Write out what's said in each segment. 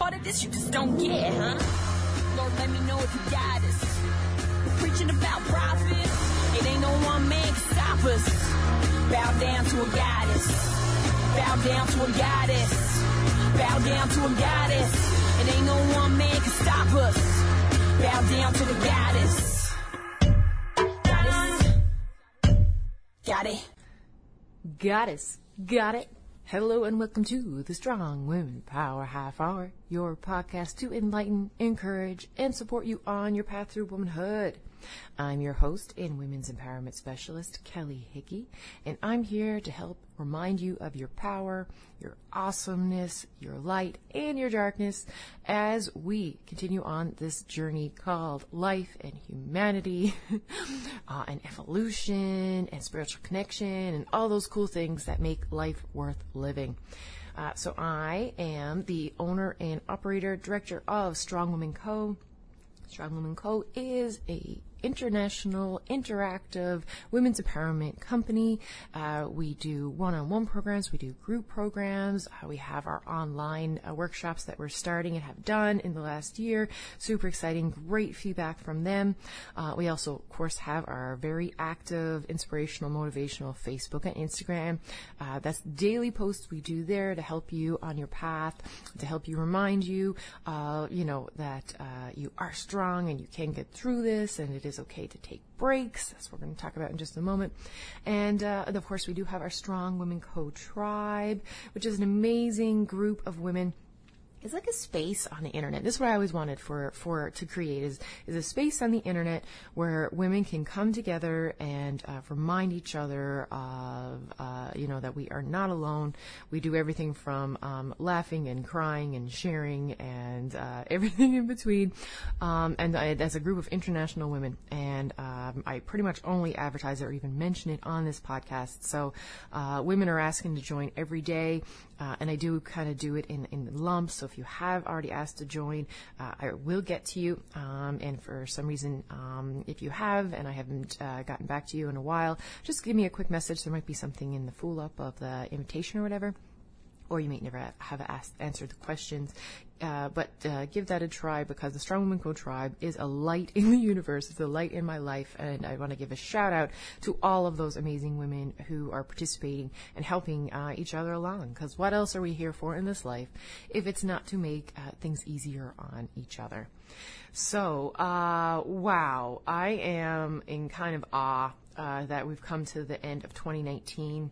Part of this you just don't get, huh? Lord, let me know if you got us. Preaching about profit, it ain't no one man can stop us. Bow down to a goddess. Bow down to a goddess. Bow down to a goddess. It ain't no one man can stop us. Bow down to the goddess. Goddess. Got it. Goddess, got it. Hello and welcome to the Strong Women Power Half Hour, your podcast to enlighten, encourage, and support you on your path through womanhood. I'm your host and women's empowerment specialist, Kelly Hickey, and I'm here to help remind you of your power, your awesomeness, your light, and your darkness as we continue on this journey called life and humanity, uh, and evolution, and spiritual connection, and all those cool things that make life worth living. Uh, so I am the owner and operator director of Strong Women Co. Strong Women Co. is a international interactive women's empowerment company. Uh, we do one-on-one programs, we do group programs, uh, we have our online uh, workshops that we're starting and have done in the last year. Super exciting, great feedback from them. Uh, we also, of course, have our very active, inspirational, motivational Facebook and Instagram. Uh, that's daily posts we do there to help you on your path, to help you remind you, uh, you know, that you are strong and you can get through this and it is is okay to take breaks. That's what we're going to talk about in just a moment. And, uh, of course, we do have our Strong Women Co Tribe, which is an amazing group of women is like a space on the internet. This is what I always wanted for, for to create is is a space on the internet where women can come together and uh, remind each other of uh, you know that we are not alone. We do everything from um, laughing and crying and sharing and uh, everything in between. Um, and I, as a group of international women, and um, I pretty much only advertise it or even mention it on this podcast. So uh, women are asking to join every day. Uh, and I do kind of do it in, in lumps. So if you have already asked to join, uh, I will get to you. Um, and for some reason, um, if you have and I haven't uh, gotten back to you in a while, just give me a quick message. There might be something in the full up of the invitation or whatever or you may never have asked, answered the questions. Uh, but uh, give that a try because the Strong Woman Co Tribe is a light in the universe. It's a light in my life, and I want to give a shout out to all of those amazing women who are participating and helping uh, each other along. Because what else are we here for in this life if it's not to make uh, things easier on each other? So, uh, wow, I am in kind of awe uh, that we've come to the end of 2019.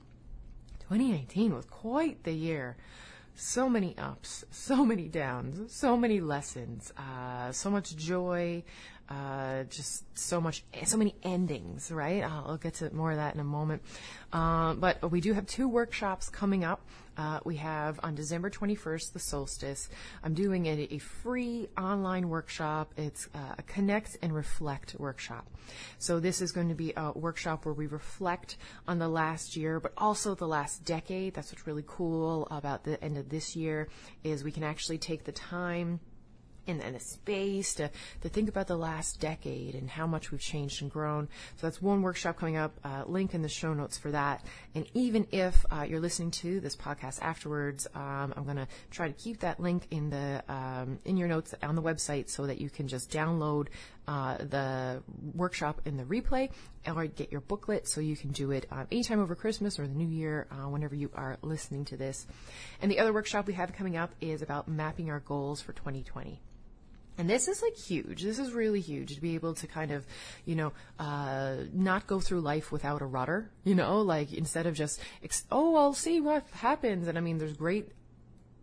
2019 was quite the year. So many ups, so many downs, so many lessons, uh, so much joy, uh, just so much, so many endings, right? I'll, get to more of that in a moment. Um, but we do have two workshops coming up. Uh, we have on December 21st, the solstice. I'm doing a, a free online workshop. It's uh, a connect and reflect workshop. So this is going to be a workshop where we reflect on the last year, but also the last decade. That's what's really cool about the end of this year is we can actually take the time and, a space to, to think about the last decade and how much we've changed and grown. So that's one workshop coming up. Uh, link in the show notes for that. And even if uh, you're listening to this podcast afterwards, um, I'm going to try to keep that link in the um, in your notes on the website so that you can just download uh, the workshop in the replay or get your booklet so you can do it uh, anytime over Christmas or the New Year, uh, whenever you are listening to this. And the other workshop we have coming up is about mapping our goals for 2020. And this is like huge. This is really huge to be able to kind of, you know, uh, not go through life without a rudder, you know, like instead of just, oh, I'll see what happens. And I mean, there's great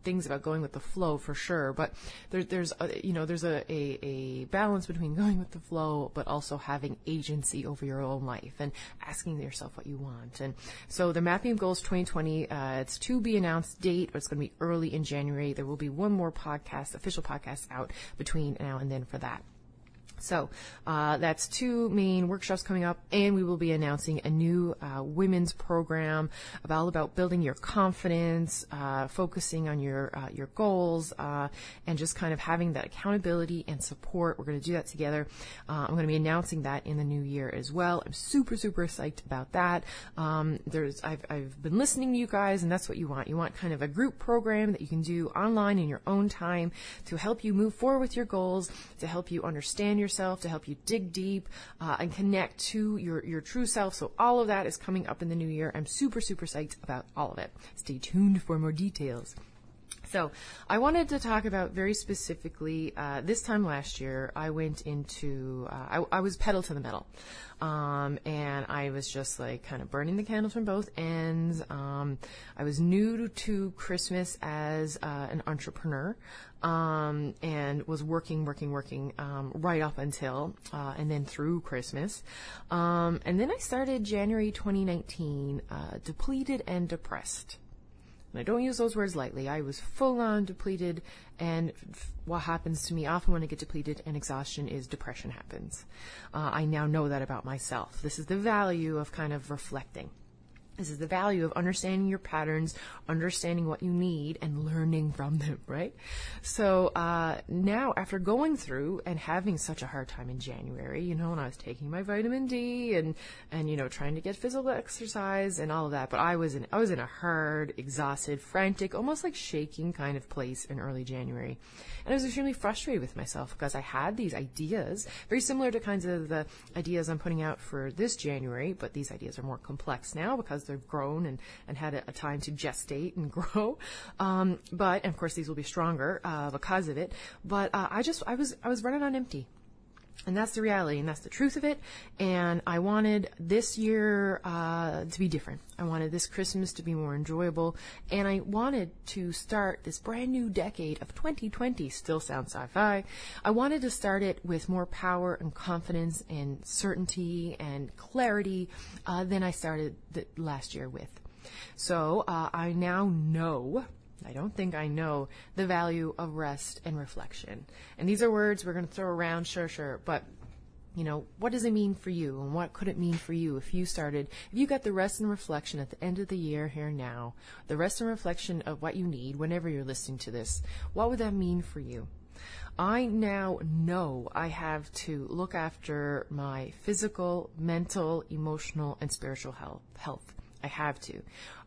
things about going with the flow for sure, but there, there's a, you know there's a, a, a balance between going with the flow, but also having agency over your own life and asking yourself what you want. And so the mapping of goals 2020, uh, it's to be announced date, but it's going to be early in January. There will be one more podcast, official podcast out between now and then for that. So uh, that's two main workshops coming up, and we will be announcing a new uh, women's program about all about building your confidence, uh, focusing on your uh, your goals, uh, and just kind of having that accountability and support. We're going to do that together. Uh, I'm going to be announcing that in the new year as well. I'm super super psyched about that. Um, there's I've I've been listening to you guys, and that's what you want. You want kind of a group program that you can do online in your own time to help you move forward with your goals, to help you understand yourself yourself, to help you dig deep uh, and connect to your, your true self. So all of that is coming up in the new year. I'm super, super psyched about all of it. Stay tuned for more details. So, I wanted to talk about very specifically. Uh, this time last year, I went into. Uh, I, I, was pedal to the metal, um, and I was just like kind of burning the candles from both ends. Um, I was new to Christmas as uh, an entrepreneur, um, and was working, working, working um, right up until uh, and then through Christmas, um, and then I started January 2019 uh, depleted and depressed. And I don't use those words lightly. I was full on depleted, and f- what happens to me often when I get depleted and exhaustion is depression happens. Uh, I now know that about myself. This is the value of kind of reflecting. This is the value of understanding your patterns, understanding what you need, and learning from them, right? So uh, now, after going through and having such a hard time in January, you know, when I was taking my vitamin D and and you know trying to get physical exercise and all of that, but I was in I was in a hard, exhausted, frantic, almost like shaking kind of place in early January, and I was extremely frustrated with myself because I had these ideas, very similar to kinds of the ideas I'm putting out for this January, but these ideas are more complex now because they've grown and, and had a, a time to gestate and grow. Um, but, and of course, these will be stronger uh, because of it. But uh, I just, I was, I was running on empty. And that's the reality, and that's the truth of it. And I wanted this year uh, to be different. I wanted this Christmas to be more enjoyable, and I wanted to start this brand new decade of 2020. Still sounds sci-fi. I wanted to start it with more power and confidence and certainty and clarity uh, than I started last year with. So uh, I now know I don't think I know the value of rest and reflection. And these are words we're going to throw around, sure, sure, but you know, what does it mean for you and what could it mean for you if you started, if you got the rest and reflection at the end of the year here now, the rest and reflection of what you need whenever you're listening to this, what would that mean for you? I now know I have to look after my physical, mental, emotional, and spiritual health. health. I have to.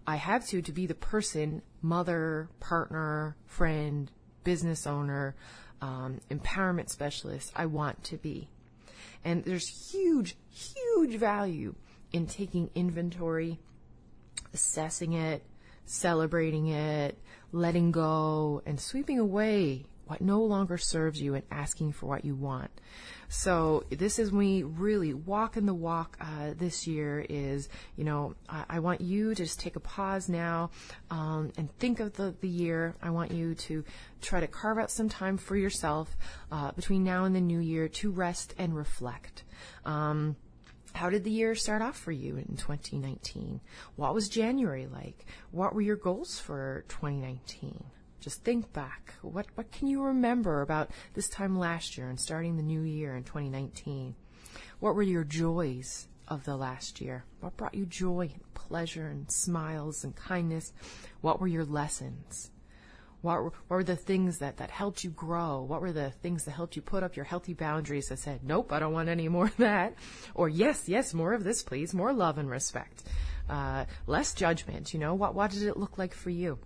I have to to be the person, mother, partner, friend, business owner, um, empowerment specialist I want to be. And there's huge, huge value in taking inventory, assessing it, celebrating it, letting go, and sweeping away what no longer serves you and asking for what you want. So this is me really walking the walk uh, this year is, you know, I, I, want you to just take a pause now um, and think of the, the year. I want you to try to carve out some time for yourself uh, between now and the new year to rest and reflect. Um, how did the year start off for you in 2019? What was January like? What were your goals for 2019? Just think back. What what can you remember about this time last year and starting the new year in 2019? What were your joys of the last year? What brought you joy and pleasure and smiles and kindness? What were your lessons? What were, what were the things that, that helped you grow? What were the things that helped you put up your healthy boundaries that said, nope, I don't want any more of that? Or yes, yes, more of this, please. More love and respect. Uh, less judgment, you know? What, what did it look like for you?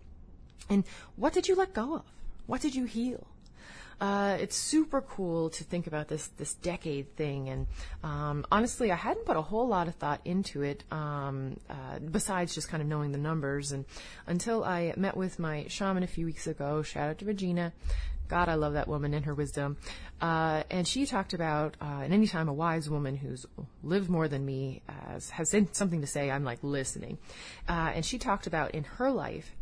And what did you let go of? What did you heal? Uh, it's super cool to think about this this decade thing, and um, honestly, I hadn't put a whole lot of thought into it um, uh, besides just kind of knowing the numbers. And until I met with my shaman a few weeks ago, shout out to Regina. God, I love that woman and her wisdom. Uh, and she talked about, uh, and anytime a wise woman who's lived more than me has, has something to say, I'm like listening. Uh, and she talked about in her life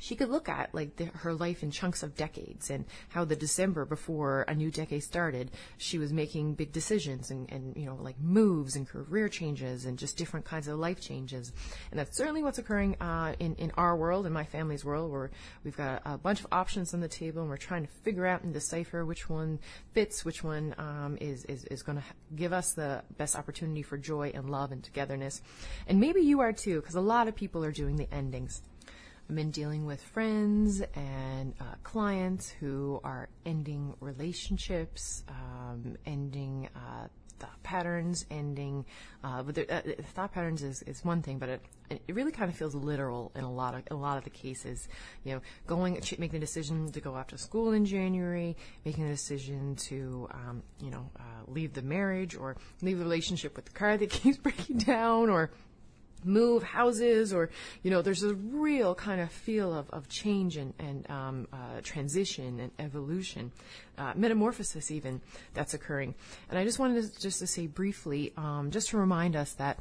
she could look at like the, her life in chunks of decades and how the December before a new decade started, she was making big decisions and, and you know like moves and career changes and just different kinds of life changes, and that's certainly what's occurring uh, in in our world, in my family's world, where we've got a, bunch of options on the table and we're trying to figure out and decipher which one fits, which one um, is is is going to give us the best opportunity for joy and love and togetherness, and maybe you are too, because a lot of people are doing the endings. Been dealing with friends and uh, clients who are ending relationships, um, ending uh, thought patterns, ending. Uh, but uh, thought patterns is, is one thing, but it, it really kind of feels literal in a lot of a lot of the cases. You know, going making the decision to go off to school in January, making the decision to um, you know uh, leave the marriage or leave the relationship with the car that keeps breaking down, or move houses or you know there's a real kind of feel of, of change and, and um, uh, transition and evolution uh, metamorphosis even that's occurring. And i just wanted to just to say briefly um, just to remind us that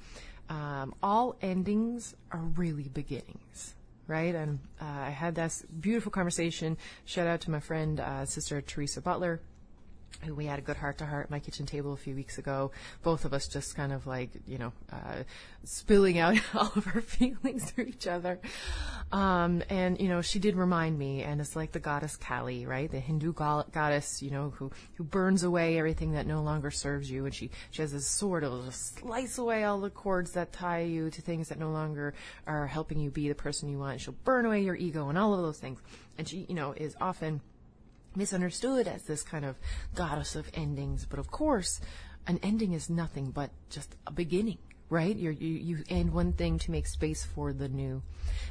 um, all endings are really beginnings right? And uh, i had this beautiful conversation. Shout out to my friend uh, sister teresa butler who we had a good heart to heart at my kitchen table a few weeks ago. Both of us just kind of like, you know, uh, spilling out all of our feelings to each other. Um, and, you know, she did remind me, and it's like the goddess Kali, right? The Hindu go- goddess, you know, who, who burns away everything that no longer serves you. And she, she has this sword that'll just slice away all the cords that tie you to things that no longer are helping you be the person you want. She'll burn away your ego and all of those things. And she, you know, is often misunderstood as this kind of goddess of endings. But of course, an ending is nothing but just a beginning, right? You're, you you end one thing to make space for the new,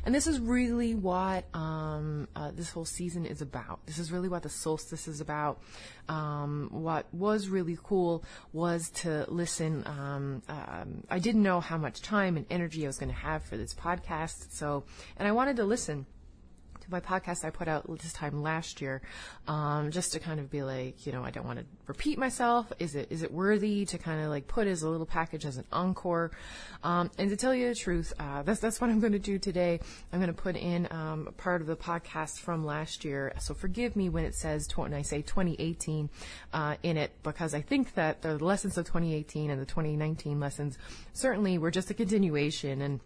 and this is really what um, uh, this whole season is about. This is really what the solstice is about. Um, what was really cool was to listen. Um, um I didn't know how much time and energy I was going to have for this podcast, so and I wanted to listen my podcast I put out this time last year, um, just to kind of be like, you know, I don't want to repeat myself. Is it is it worthy to kind of like put as a little package as an encore? Um, and to tell you the truth, uh, that's that's what I'm going to do today. I'm going to put in um, part of the podcast from last year. So forgive me when it says tw- when I say 2018 uh, in it, because I think that the lessons of 2018 and the 2019 lessons certainly were just a continuation and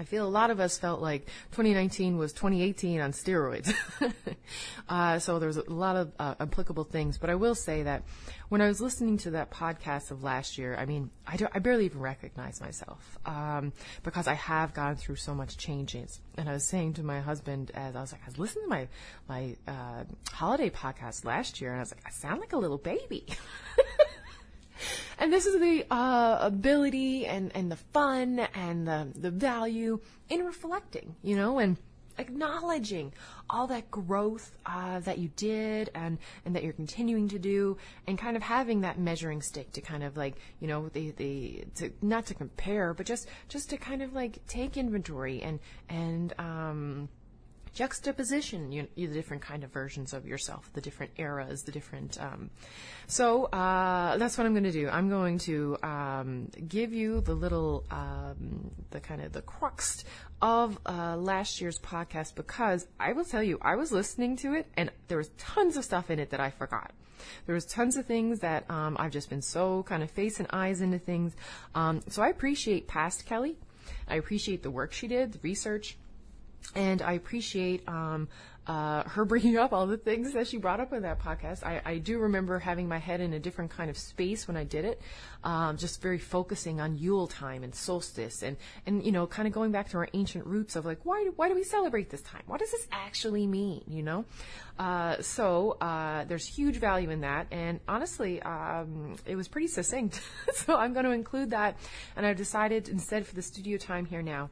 I feel a lot of us felt like 2019 was 2018 on steroids. uh, so there's a lot of uh, applicable things. But I will say that when I was listening to that podcast of last year, I mean, I, I barely even recognize myself um, because I have gone through so much changes. And I was saying to my husband as I was like, I was listening to my my uh, holiday podcast last year, and I was like, I sound like a little baby. And this is the uh, ability and, and the fun and the, the value in reflecting, you know, and acknowledging all that growth uh, that you did and, and that you're continuing to do and kind of having that measuring stick to kind of like you know the, the to not to compare but just just to kind of like take inventory and and um juxtaposition you, you, the different kind of versions of yourself the different eras the different um, so uh, that's what i'm going to do. I'm going to um, give you the little um, the kind of the crux of uh, last year's podcast because i will tell you i was listening to it and there was tons of stuff in it that i forgot. There was tons of things that um, i've just been so kind of face and eyes into things. Um, so i appreciate past kelly. I appreciate the work she did the research and I appreciate um, uh, her bringing up all the things that she brought up in that podcast. I, I, do remember having my head in a different kind of space when I did it, um, just very focusing on Yule time and solstice, and and you know, kind of going back to our ancient roots of like, why why do we celebrate this time? What does this actually mean? You know, uh, so uh, there's huge value in that, and honestly, um, it was pretty succinct. so I'm going to include that, and I've decided instead for the studio time here now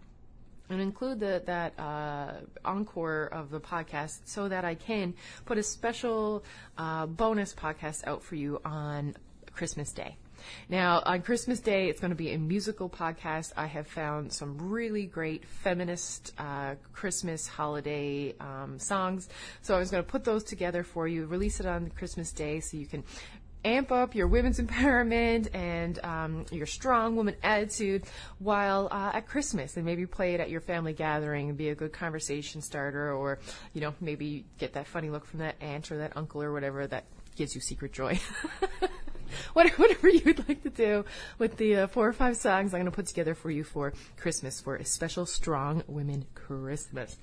and include the, that uh, encore of the podcast so that I can put a special uh, bonus podcast out for you on Christmas Day. Now, on Christmas Day, it's going to be a musical podcast. I have found some really great feminist uh, Christmas holiday um, songs. So I was going to put those together for you, release it on Christmas Day so you can amp up your women's empowerment and um, your strong woman attitude while uh, at Christmas and maybe play it at your family gathering and be a good conversation starter or, you know, maybe get that funny look from that aunt or that uncle or whatever that gives you secret joy. whatever you'd like to do with the uh, four or five songs I'm going to put together for you for Christmas for a special Strong Women Christmas.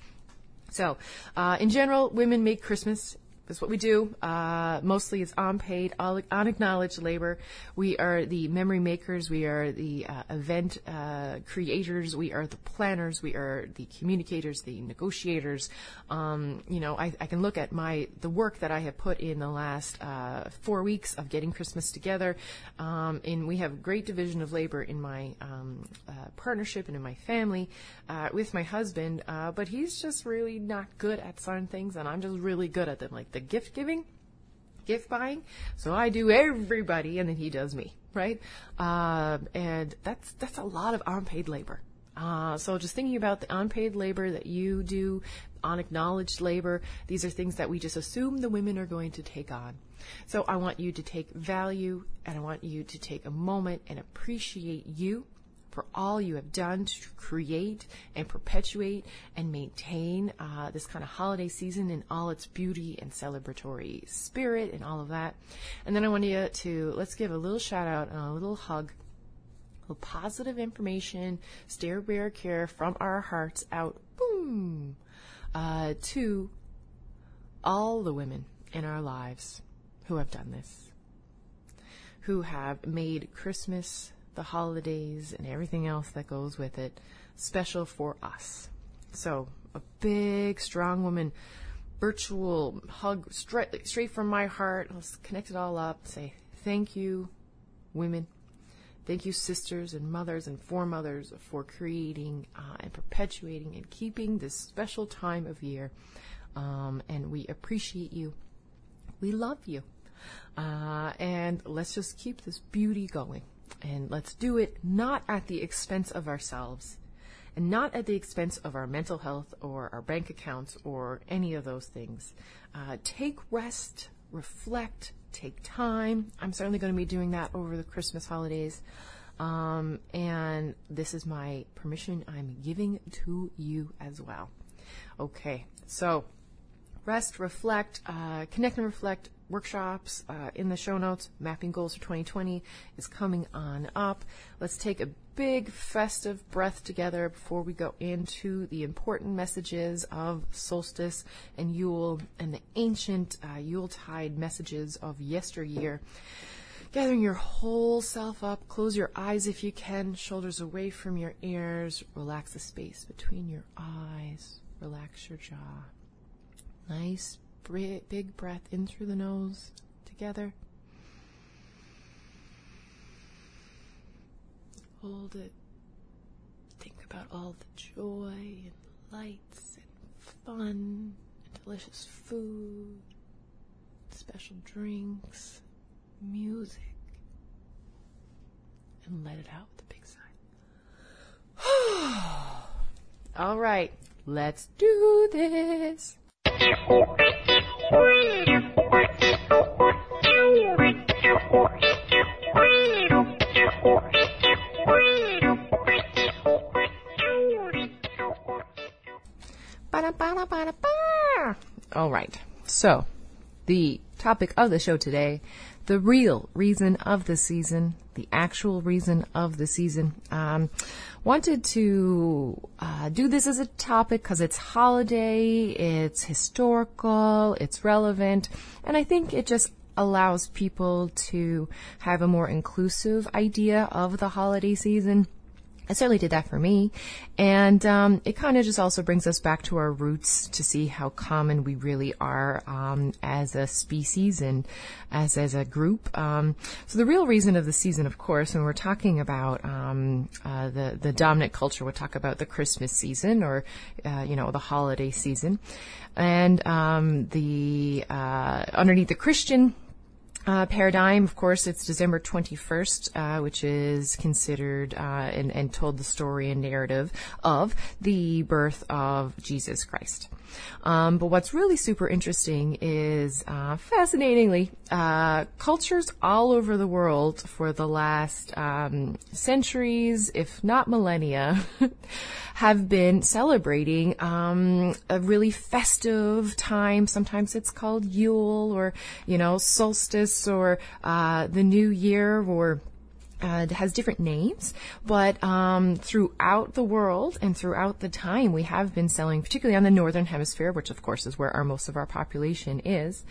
So, uh, in general, women make Christmas that's what we do. Uh, mostly it's unpaid, unacknowledged labor. We are the memory makers. We are the uh, event uh, creators. We are the planners. We are the communicators, the negotiators. Um, you know, I, I, can look at my the work that I have put in the last uh, four weeks of getting Christmas together. Um, and we have great division of labor in my um, uh, partnership and in my family uh, with my husband. but he's just really not good at certain things, and I'm just really good at them. Like the gift giving, gift buying. So I do everybody, and then he does me, right? Uh, and that's that's a lot of unpaid labor. Uh, so just thinking about the unpaid labor that you do, unacknowledged labor, these are things that we just assume the women are going to take on. So I want you to take value and I want you to take a moment and appreciate you for all you have done to create and perpetuate and maintain uh, this kind of holiday season in all its beauty and celebratory spirit and all of that. And then I want you to let's give a little shout out and a little hug a little positive information, stare bear care from our hearts out, boom, uh, to all the women in our lives who have done this, who have made Christmas the holidays and everything else that goes with it special for us. So, a big, strong woman, virtual hug straight, straight from my heart. Let's connect it all up. Say thank you, women. Thank you, sisters and mothers and foremothers, for creating uh, and perpetuating and keeping this special time of year. Um, and we appreciate you. We love you. Uh, and let's just keep this beauty going. And let's do it not at the expense of ourselves and not at the expense of our mental health or our bank accounts or any of those things. Uh, take rest, reflect, take time. I'm certainly going to be doing that over the Christmas holidays. Um, and this is my permission I'm giving to you as well. Okay, so rest, reflect, uh, connect and reflect workshops uh, in the show notes. Mapping Goals for 2020 is coming on up. Let's take a big festive breath together before we go into the important messages of solstice and Yule and the ancient uh, Yuletide messages of yesteryear. Gathering your whole self up, close your eyes if you can, shoulders away from your ears, relax the space between your eyes, relax your jaw. Nice big breath in through the nose together. Hold it. Think about all the joy and lights and fun and delicious food, special drinks, music, and let it out with a big sigh. all right, let's do this. All right. So, the topic of the show today, the real reason of the season, the actual reason of the season. Um, wanted to uh, do this as a topic because it's holiday, it's historical, it's relevant, and I think it just allows people to have a more inclusive idea of the holiday season. It certainly did that for me. And um, it kind of just also brings us back to our roots to see how common we really are um, as a species and as as a group. Um, so the real reason of the season, of course, when we're talking about um, uh, the the dominant culture, we'll talk about the Christmas season or uh, you know the holiday season, and um, the uh, underneath the Christian uh, paradigm, of course, it's December 21st, uh, which is considered uh, and, and, told the story and narrative of the birth of Jesus Christ. Um, but what's really super interesting is, uh, fascinatingly, uh, cultures all over the world for the last um, centuries, if not millennia, have been celebrating um, a really festive time. Sometimes it's called Yule or, you know, solstice or uh, the New Year or uh, has different names, but um, throughout the world and throughout the time, we have been selling, particularly on the northern hemisphere, which of course is where our most of our population is.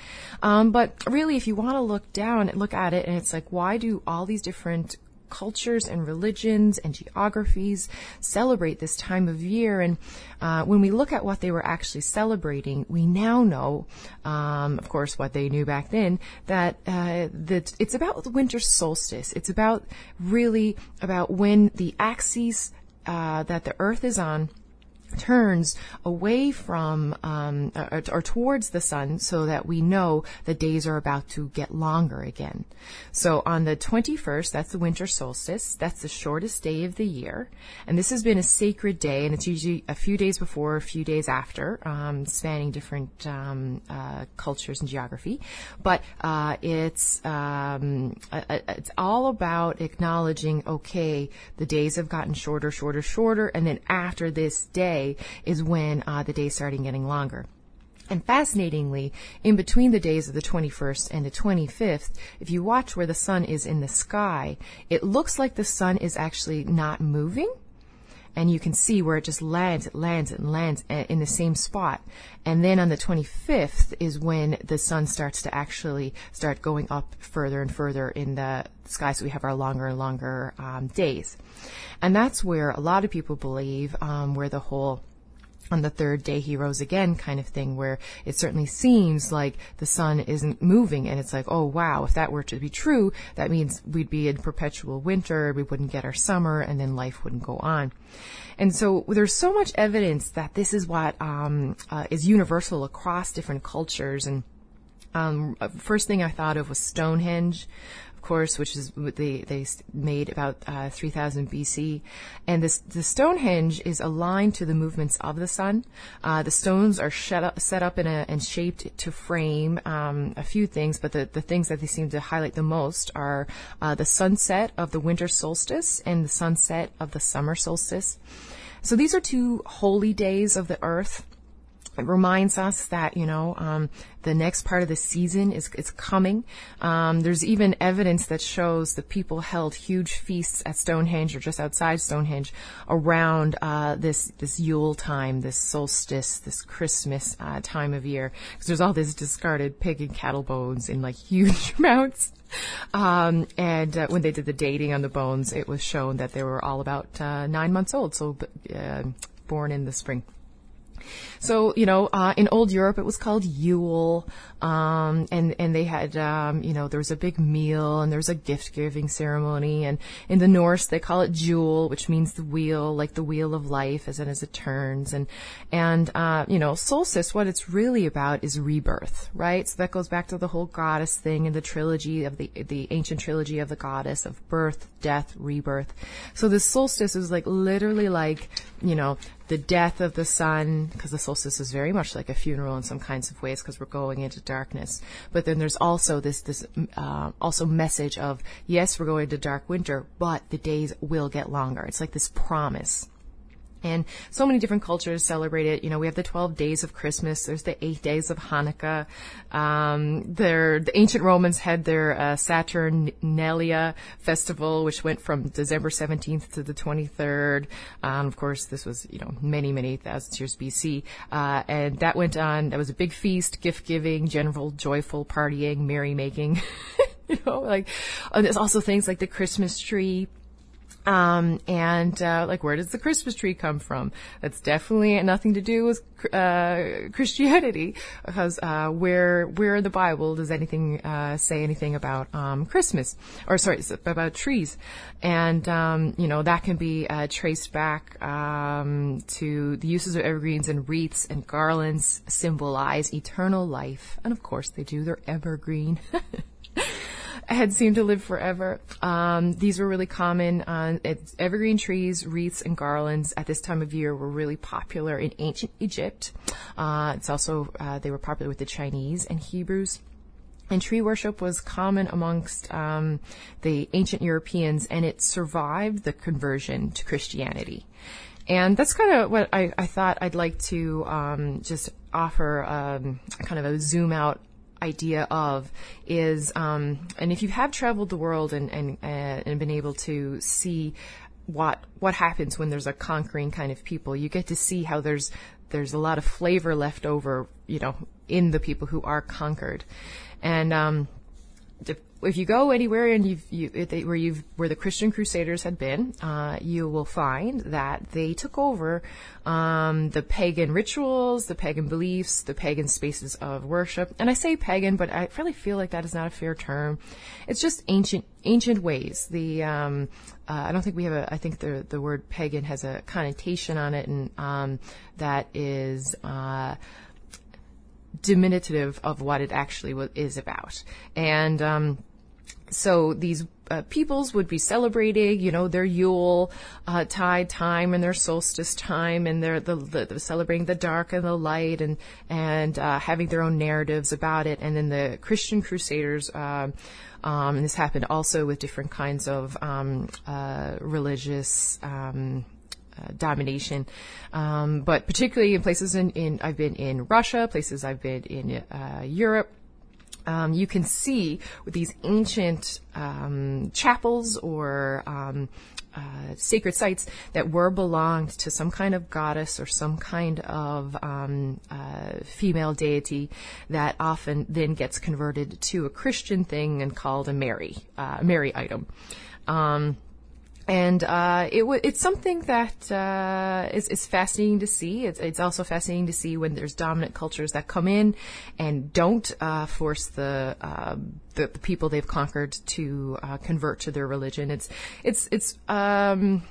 Um, but really, if you want to look down and look at it, and it's like, why do all these different cultures and religions and geographies celebrate this time of year. And uh, when we look at what they were actually celebrating, we now know, um, of course, what they knew back then, that uh, that it's about the winter solstice. It's about really about when the axis uh, that the Earth is on turns away from um, or, or, towards the sun so that we know the days are about to get longer again. So on the 21st, that's the winter solstice. That's the shortest day of the year. And this has been a sacred day, and it's usually a few days before, a few days after, um, spanning different um, uh, cultures and geography. But uh, it's um, it's all about acknowledging, okay, the days have gotten shorter, shorter, shorter, and then after this day, is when uh, the days started getting longer. And fascinatingly, in between the days of the 21st and the 25th, if you watch where the sun is in the sky, it looks like the sun is actually not moving. And you can see where it just lands, it lands, it lands uh, in the same spot. And then on the 25th is when the sun starts to actually start going up further and further in the sky. So we have our longer and longer um, days. And that's where a lot of people believe, um, where the whole on the third day he rose again kind of thing where it certainly seems like the sun isn't moving and it's like oh wow if that were to be true that means we'd be in perpetual winter we wouldn't get our summer and then life wouldn't go on. And so there's so much evidence that this is what um, uh, is universal across different cultures and um, first thing I thought of was Stonehenge course, which is what they, they made about uh, 3000 BC. And this, the Stonehenge is aligned to the movements of the sun. Uh, the stones are up, set up in a, and shaped to frame um, a few things, but the, the things that they seem to highlight the most are uh, the sunset of the winter solstice and the sunset of the summer solstice. So these are two holy days of the earth. It reminds us that, you know, um, the next part of the season is, is coming. Um, there's even evidence that shows that people held huge feasts at Stonehenge or just outside Stonehenge around, uh, this, this Yule time, this solstice, this Christmas, uh, time of year. Cause there's all this discarded pig and cattle bones in like huge amounts. Um, and uh, when they did the dating on the bones, it was shown that they were all about uh, nine months old, so uh, born in the spring. So, you know, uh, in old Europe, it was called Yule, um, and and they had, um, you know, there was a big meal and there was a gift giving ceremony, and in the Norse they call it Jul, which means the wheel, like the wheel of life, as it as it turns, and and uh, you know, solstice, what it's really about is rebirth, right? So that goes back to the whole goddess thing in the trilogy of the the ancient trilogy of the goddess of birth, death, rebirth. So the solstice is like literally like, you know, the death of the sun, because the solstice is very much like a funeral in some kinds of ways, because we're going into darkness. But then there's also this this uh, also message of yes, we're going to dark winter, but the days will get longer. It's like this promise. And so many different cultures celebrate it. You know, we have the 12 days of Christmas. There's the eight days of Hanukkah. Um, there, the ancient Romans had their uh, Saturnalia festival, which went from December 17th to the 23rd. Um, of course, this was, you know, many, many thousands years BC. Uh, and that went on. That was a big feast, gift giving, general joyful partying, merrymaking. you know, like, and there's also things like the Christmas tree um, and uh, like, where does the Christmas tree come from? That's definitely nothing to do with uh, Christianity, because uh, where where in the Bible does anything uh, say anything about um, Christmas, or sorry, about trees? And um, you know that can be uh, traced back um, to the uses of evergreens and wreaths and garlands symbolize eternal life, and of course they do. They're evergreen. had seemed to live forever. Um, these were really common. Uh, evergreen trees, wreaths, and garlands at this time of year were really popular in ancient Egypt. Uh, it's also uh, they were popular with the Chinese and Hebrews. And tree worship was common amongst um, the ancient Europeans, and it survived the conversion to Christianity. And that's kind of what I, I, thought I'd like to um, just offer um, kind of a zoom out idea of is, um, and if you have traveled the world and, and, uh, and been able to see what what happens when there's a conquering kind of people, you get to see how there's there's a lot of flavor left over, you know, in the people who are conquered. And um, if you go anywhere and you've, you, where you've where the Christian Crusaders had been, uh, you will find that they took over um, the pagan rituals, the pagan beliefs, the pagan spaces of worship. And I say pagan, but I really feel like that is not a fair term. It's just ancient ancient ways. The um, uh, I don't think we have a. I think the the word pagan has a connotation on it, and um, that is. Uh, diminutive of what it actually w- is about. And um, so these uh, peoples would be celebrating, you know, their Yule uh, tide time and their solstice time, and they're the, the, the celebrating the dark and the light, and and uh, having their own narratives about it. And then the Christian Crusaders. Um, um, and this happened also with different kinds of um, uh, religious um, uh, domination. Um, but particularly in places in, in, I've been in Russia, places I've been in uh, Europe. Um, you can see with these ancient um, chapels or um, uh, sacred sites that were belonged to some kind of goddess or some kind of um, uh, female deity that often then gets converted to a Christian thing and called a Mary, uh, Mary item. And uh, it w- it's something that uh, is, is fascinating to see. It's, it's, also fascinating to see when there's dominant cultures that come in and don't uh, force the, um, the, the people they've conquered to uh, convert to their religion. It's it's it's um,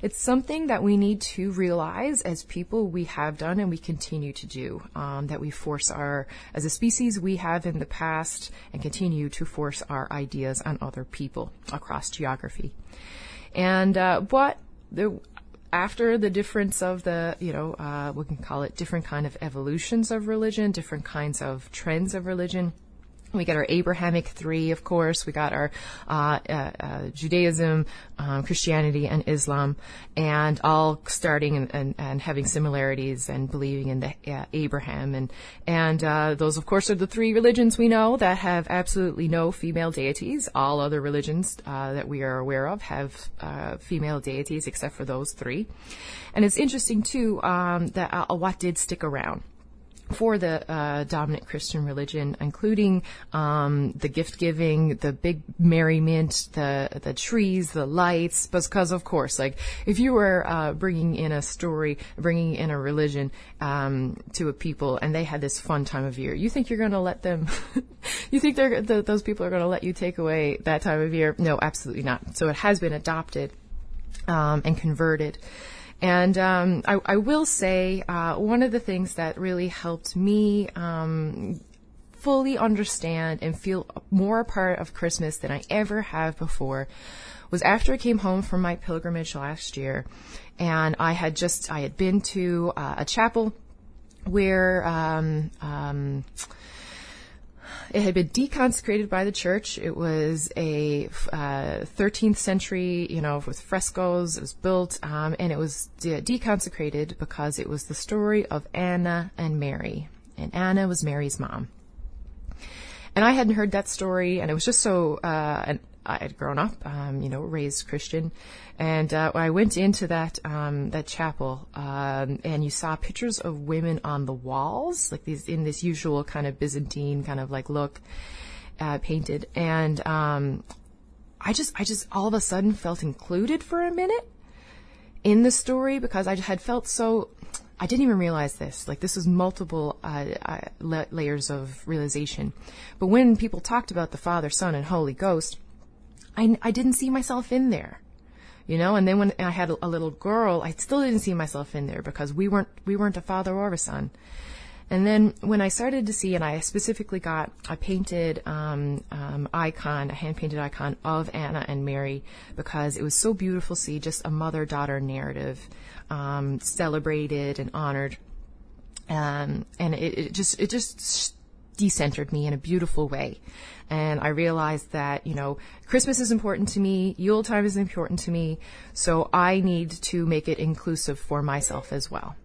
it's something that we need to realize as people we have done and we continue to do. Um, that we force our as a species we have in the past and continue to force our ideas on other people across geography. And uh, what the after the difference of the, you know, uh, we can call it different kind of evolutions of religion, different kinds of trends of religion we got our Abrahamic three, of course. We got our uh, uh, uh, Judaism, um, Christianity, and Islam, and all starting and, and, and having similarities and believing in the uh, Abraham. And and uh, those, of course, are the three religions we know that have absolutely no female deities. All other religions uh, that we are aware of have female deities, except for those three. And it's interesting too um, that what did stick around for the uh, dominant Christian religion, including um, the gift giving, the big merriment, the the trees, the lights. Because of course, like if you were uh, bringing in a story, bringing in a religion um, to a people, and they had this fun time of year, you think you're going to let them? you think they're the, those people are going to let you take away that time of year? No, absolutely not. So it has been adopted um, and converted. And um, I, I, will say uh, one of the things that really helped me um, fully understand and feel more a part of Christmas than I ever have before was after I came home from my pilgrimage last year, and I had just I had been to uh, a chapel where. Um, um it had been deconsecrated by the church. It was a uh, 13th century, you know, with frescoes. It was built, um, and it was de- deconsecrated because it was the story of Anna and Mary. And Anna was Mary's mom. And I hadn't heard that story, and it was just so, uh, I had grown up, um, you know, raised Christian, and uh, I went into that um, that chapel, um, and you saw pictures of women on the walls, like these in this usual kind of Byzantine kind of like look, uh, painted, and um, I just I just all of a sudden felt included for a minute in the story because I had felt so. I didn't even realize this. Like this was multiple uh, uh, layers of realization. But when people talked about the Father, Son, and Holy Ghost, I, I didn't see myself in there you know and then when i had a, little girl i still didn't see myself in there because we weren't we weren't a father or a son And then when I started to see, and I specifically got a painted um, um, icon, a hand painted icon of Anna and Mary, because it was so beautiful to see just a mother daughter narrative um, celebrated and honored. Um, and it, it just it just decentered me in a beautiful way. And I realized that, you know, Christmas is important to me, Yule time is important to me, so I need to make it inclusive for myself as well.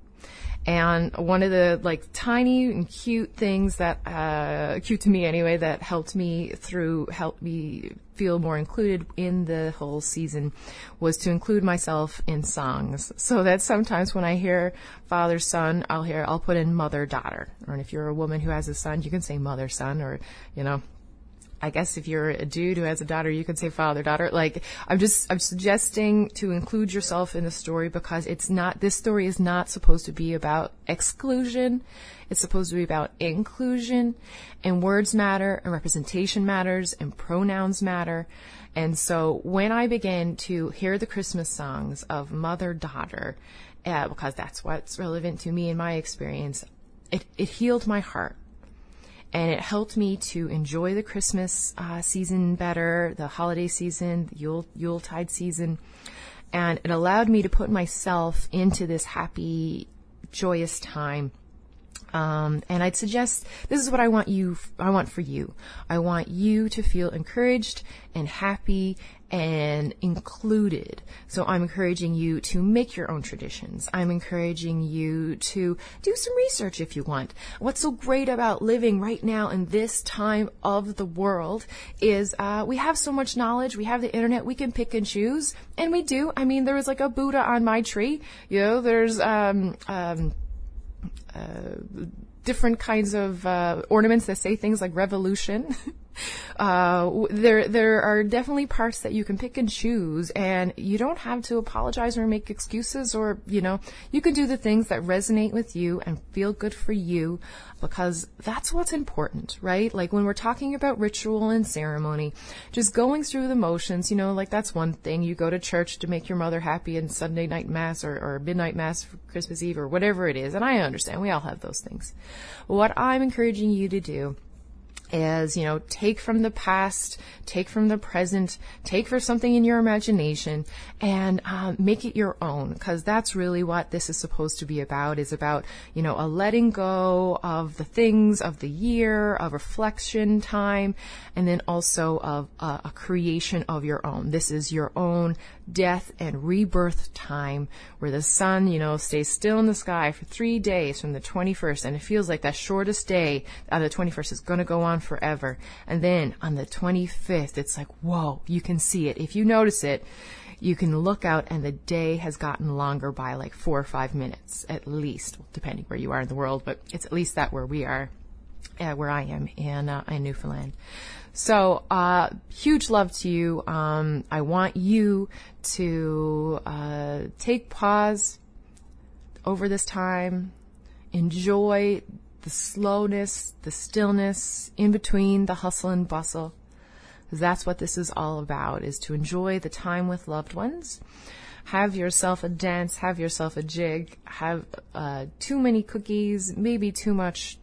And one of the like tiny and cute things that, uh, cute to me anyway, that helped me through, helped me feel more included in the whole season was to include myself in songs. So that sometimes when I hear father, son, I'll hear, I'll put in mother, daughter. Or if you're a woman who has a son, you can say mother, son, or, you know, I guess if you're a dude who has a daughter, you could say father, daughter. Like, I'm just, I'm suggesting to include yourself in the story because it's not, this story is not supposed to be about exclusion. It's supposed to be about inclusion and words matter and representation matters and pronouns matter. And so when I began to hear the Christmas songs of mother, daughter, uh, because that's what's relevant to me in my experience, it, it healed my heart and it helped me to enjoy the Christmas uh, season better, the holiday season, the Yule Yuletide season, and it allowed me to put myself into this happy, joyous time. Um, and I'd suggest this is what I want you, I want for you. I want you to feel encouraged and happy and included. So I'm encouraging you to make your own traditions. I'm encouraging you to do some research if you want. What's so great about living right now in this time of the world is uh, we have so much knowledge. We have the internet. We can pick and choose, and we do. I mean, there was like a Buddha on my tree. You know, there's um, um, different kinds of uh, ornaments that say things like revolution. Uh, there there are definitely parts that you can pick and choose, and you don't have to apologize or make excuses, or you know, you can do the things that resonate with you and feel good for you, because that's what's important, right? Like when we're talking about ritual and ceremony, just going through the motions, you know, like that's one thing. You go to church to make your mother happy, and Sunday night mass or, or midnight mass for Christmas Eve or whatever it is, and I understand we all have those things. What I'm encouraging you to do is, you know, take from the past, take from the present, take for something in your imagination and um, make it your own because that's really what this is supposed to be about is about, you know, a letting go of the things of the year, of reflection time, and then also of uh, a creation of your own. This is your own death and rebirth time where the sun, you know, stays still in the sky for three days from the 21st and it feels like that shortest day on the 21st is going to go on forever. And then on the 25th, it's like, whoa, you can see it. If you notice it, you can look out and the day has gotten longer by like four or five minutes at least, depending where you are in the world, but it's at least that where we are, uh, where I am in, uh, in Newfoundland. So, uh, huge love to you. Um, I want you to uh, take pause over this time, enjoy the slowness, the stillness in between the hustle and bustle. That's what this is all about, is to enjoy the time with loved ones. Have yourself a dance, have yourself a jig, have uh, too many cookies, maybe too much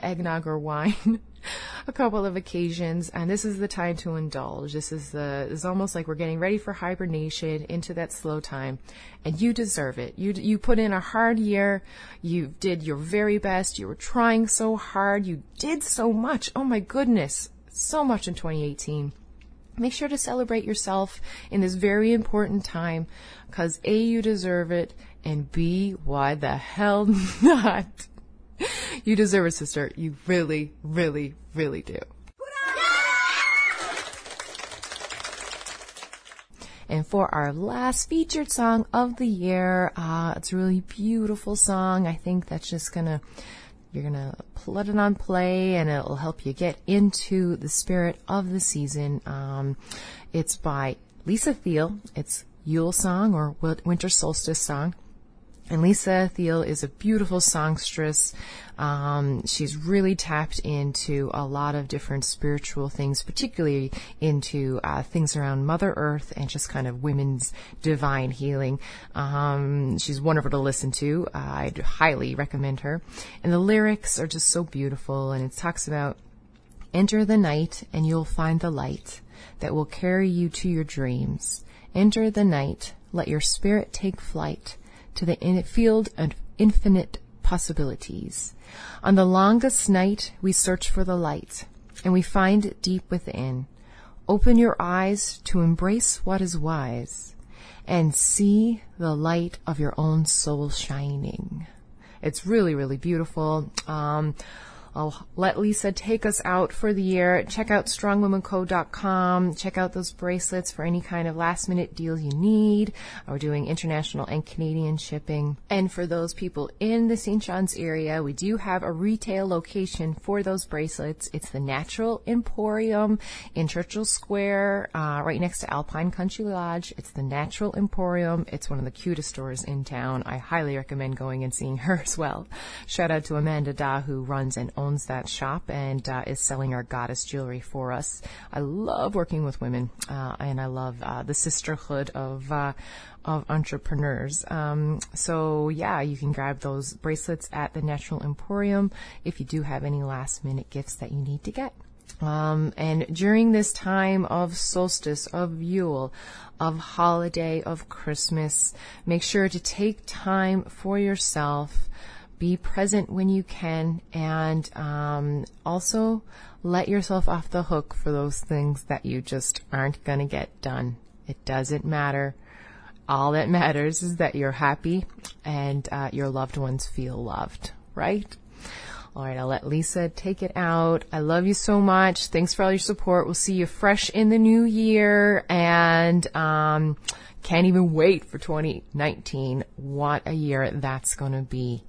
eggnog or wine. a couple of occasions, and this is the time to indulge. This is the it's almost like we're getting ready for hibernation into that slow time, and you deserve it. You you put in a hard year. You did your very best. You were trying so hard. You did so much. Oh my goodness, so much in 2018. Make sure to celebrate yourself in this very important time because A, you deserve it, and B, why the hell not? you deserve it, sister. You really, really, really do. And for our last featured song of the year, uh, it's a really beautiful song. I think that's just gonna, you're gonna put it on play and it'll help you get into the spirit of the season. Um, it's by Lisa Thiel. It's Yule Song or Winter Solstice Song. And Lisa Thiel is a beautiful songstress. Um, she's really tapped into a lot of different spiritual things, particularly into uh, things around Mother Earth and just kind of women's divine healing. Um, she's wonderful to listen to. Uh, I'd highly recommend her. And the lyrics are just so beautiful, and it talks about enter the night and you'll find the light that will carry you to your dreams. Enter the night, let your spirit take flight to the field of infinite possibilities. On the longest night, we search for the light, and we find it deep within. Open your eyes to embrace what is wise, and see the light of your own soul shining. It's really, really beautiful. Um, I'll let Lisa take us out for the year. Check out strongwomanco.com. Check out those bracelets for any kind of last minute deals you need. We're doing international and Canadian shipping. And for those people in the St. John's area, we do have a retail location for those bracelets. It's the Natural Emporium in Churchill Square, uh, right next to Alpine Country Lodge. It's the Natural Emporium. It's one of the cutest stores in town. I highly recommend going and seeing her as well. Shout out to Amanda Da, who runs and owns that shop and uh, is selling our goddess jewelry for us. I love working with women, uh, and I love uh, the sisterhood of uh, of entrepreneurs. Um, so yeah, you can grab those bracelets at the Natural Emporium if you do have any last minute gifts that you need to get. Um, and during this time of solstice, of Yule, of holiday, of Christmas, make sure to take time for yourself be present when you can, and um, also let yourself off the hook for those things that you just aren't going to get done. It doesn't matter. All that matters is that you're happy and uh, your loved ones feel loved, right? All right, I'll let Lisa take it out. I love you so much. Thanks for all your support. We'll see you fresh in the new year and um, can't even wait for 2019. What a year that's going to be.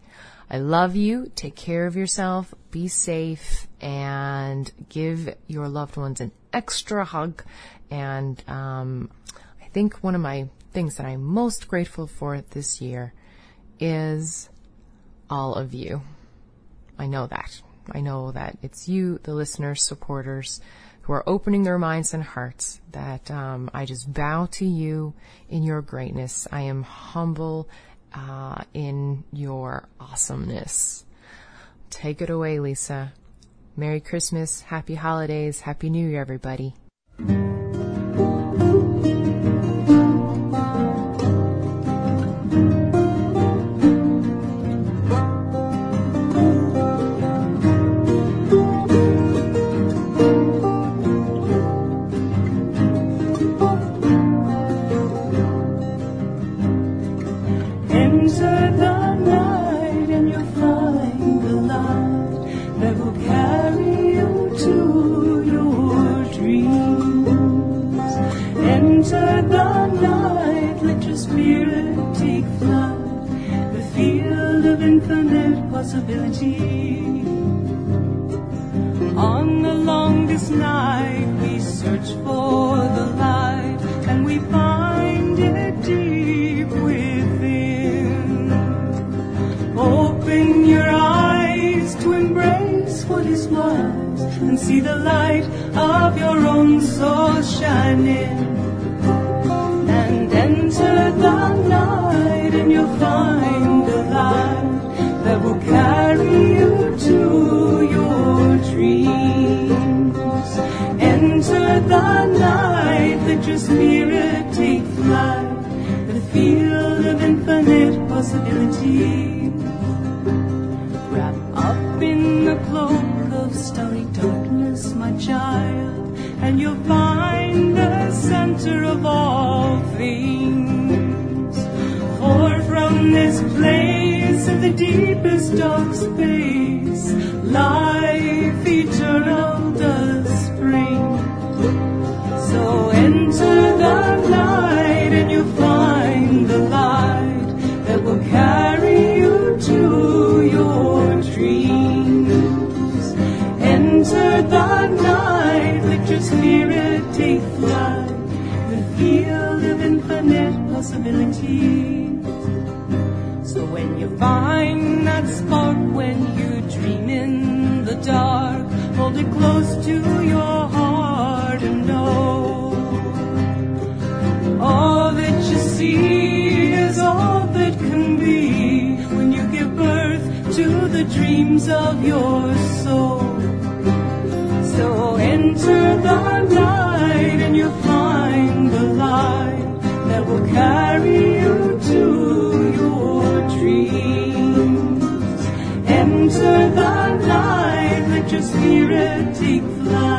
I love you. Take care of yourself. Be safe and give your loved ones an extra hug. And um, I think one of my things that I'm most grateful for this year is all of you. I know that. I know that it's you, the listeners, supporters, who are opening their minds and hearts, that um, I just bow to you in your greatness. I am humble uh, in your awesomeness. Take it away, Lisa. Merry Christmas, Happy Holidays, Happy New Year, everybody. 别急 possibility. Wrapped up in the cloak of starry darkness, my child, and you'll find the center of all things. For from this place of the deepest dark space, life eternal close to your heart and know all that you see is all that can be when you give birth to the dreams of your soul. So enter the night and you'll find the light that will carry you to your dreams. Enter the your spirit take flight.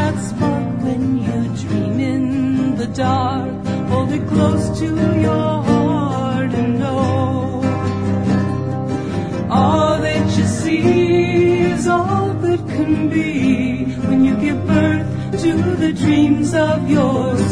that spark when you dream in the dark. Hold it close to your heart and know all that you see is all that can be when you give birth to the dreams of yours.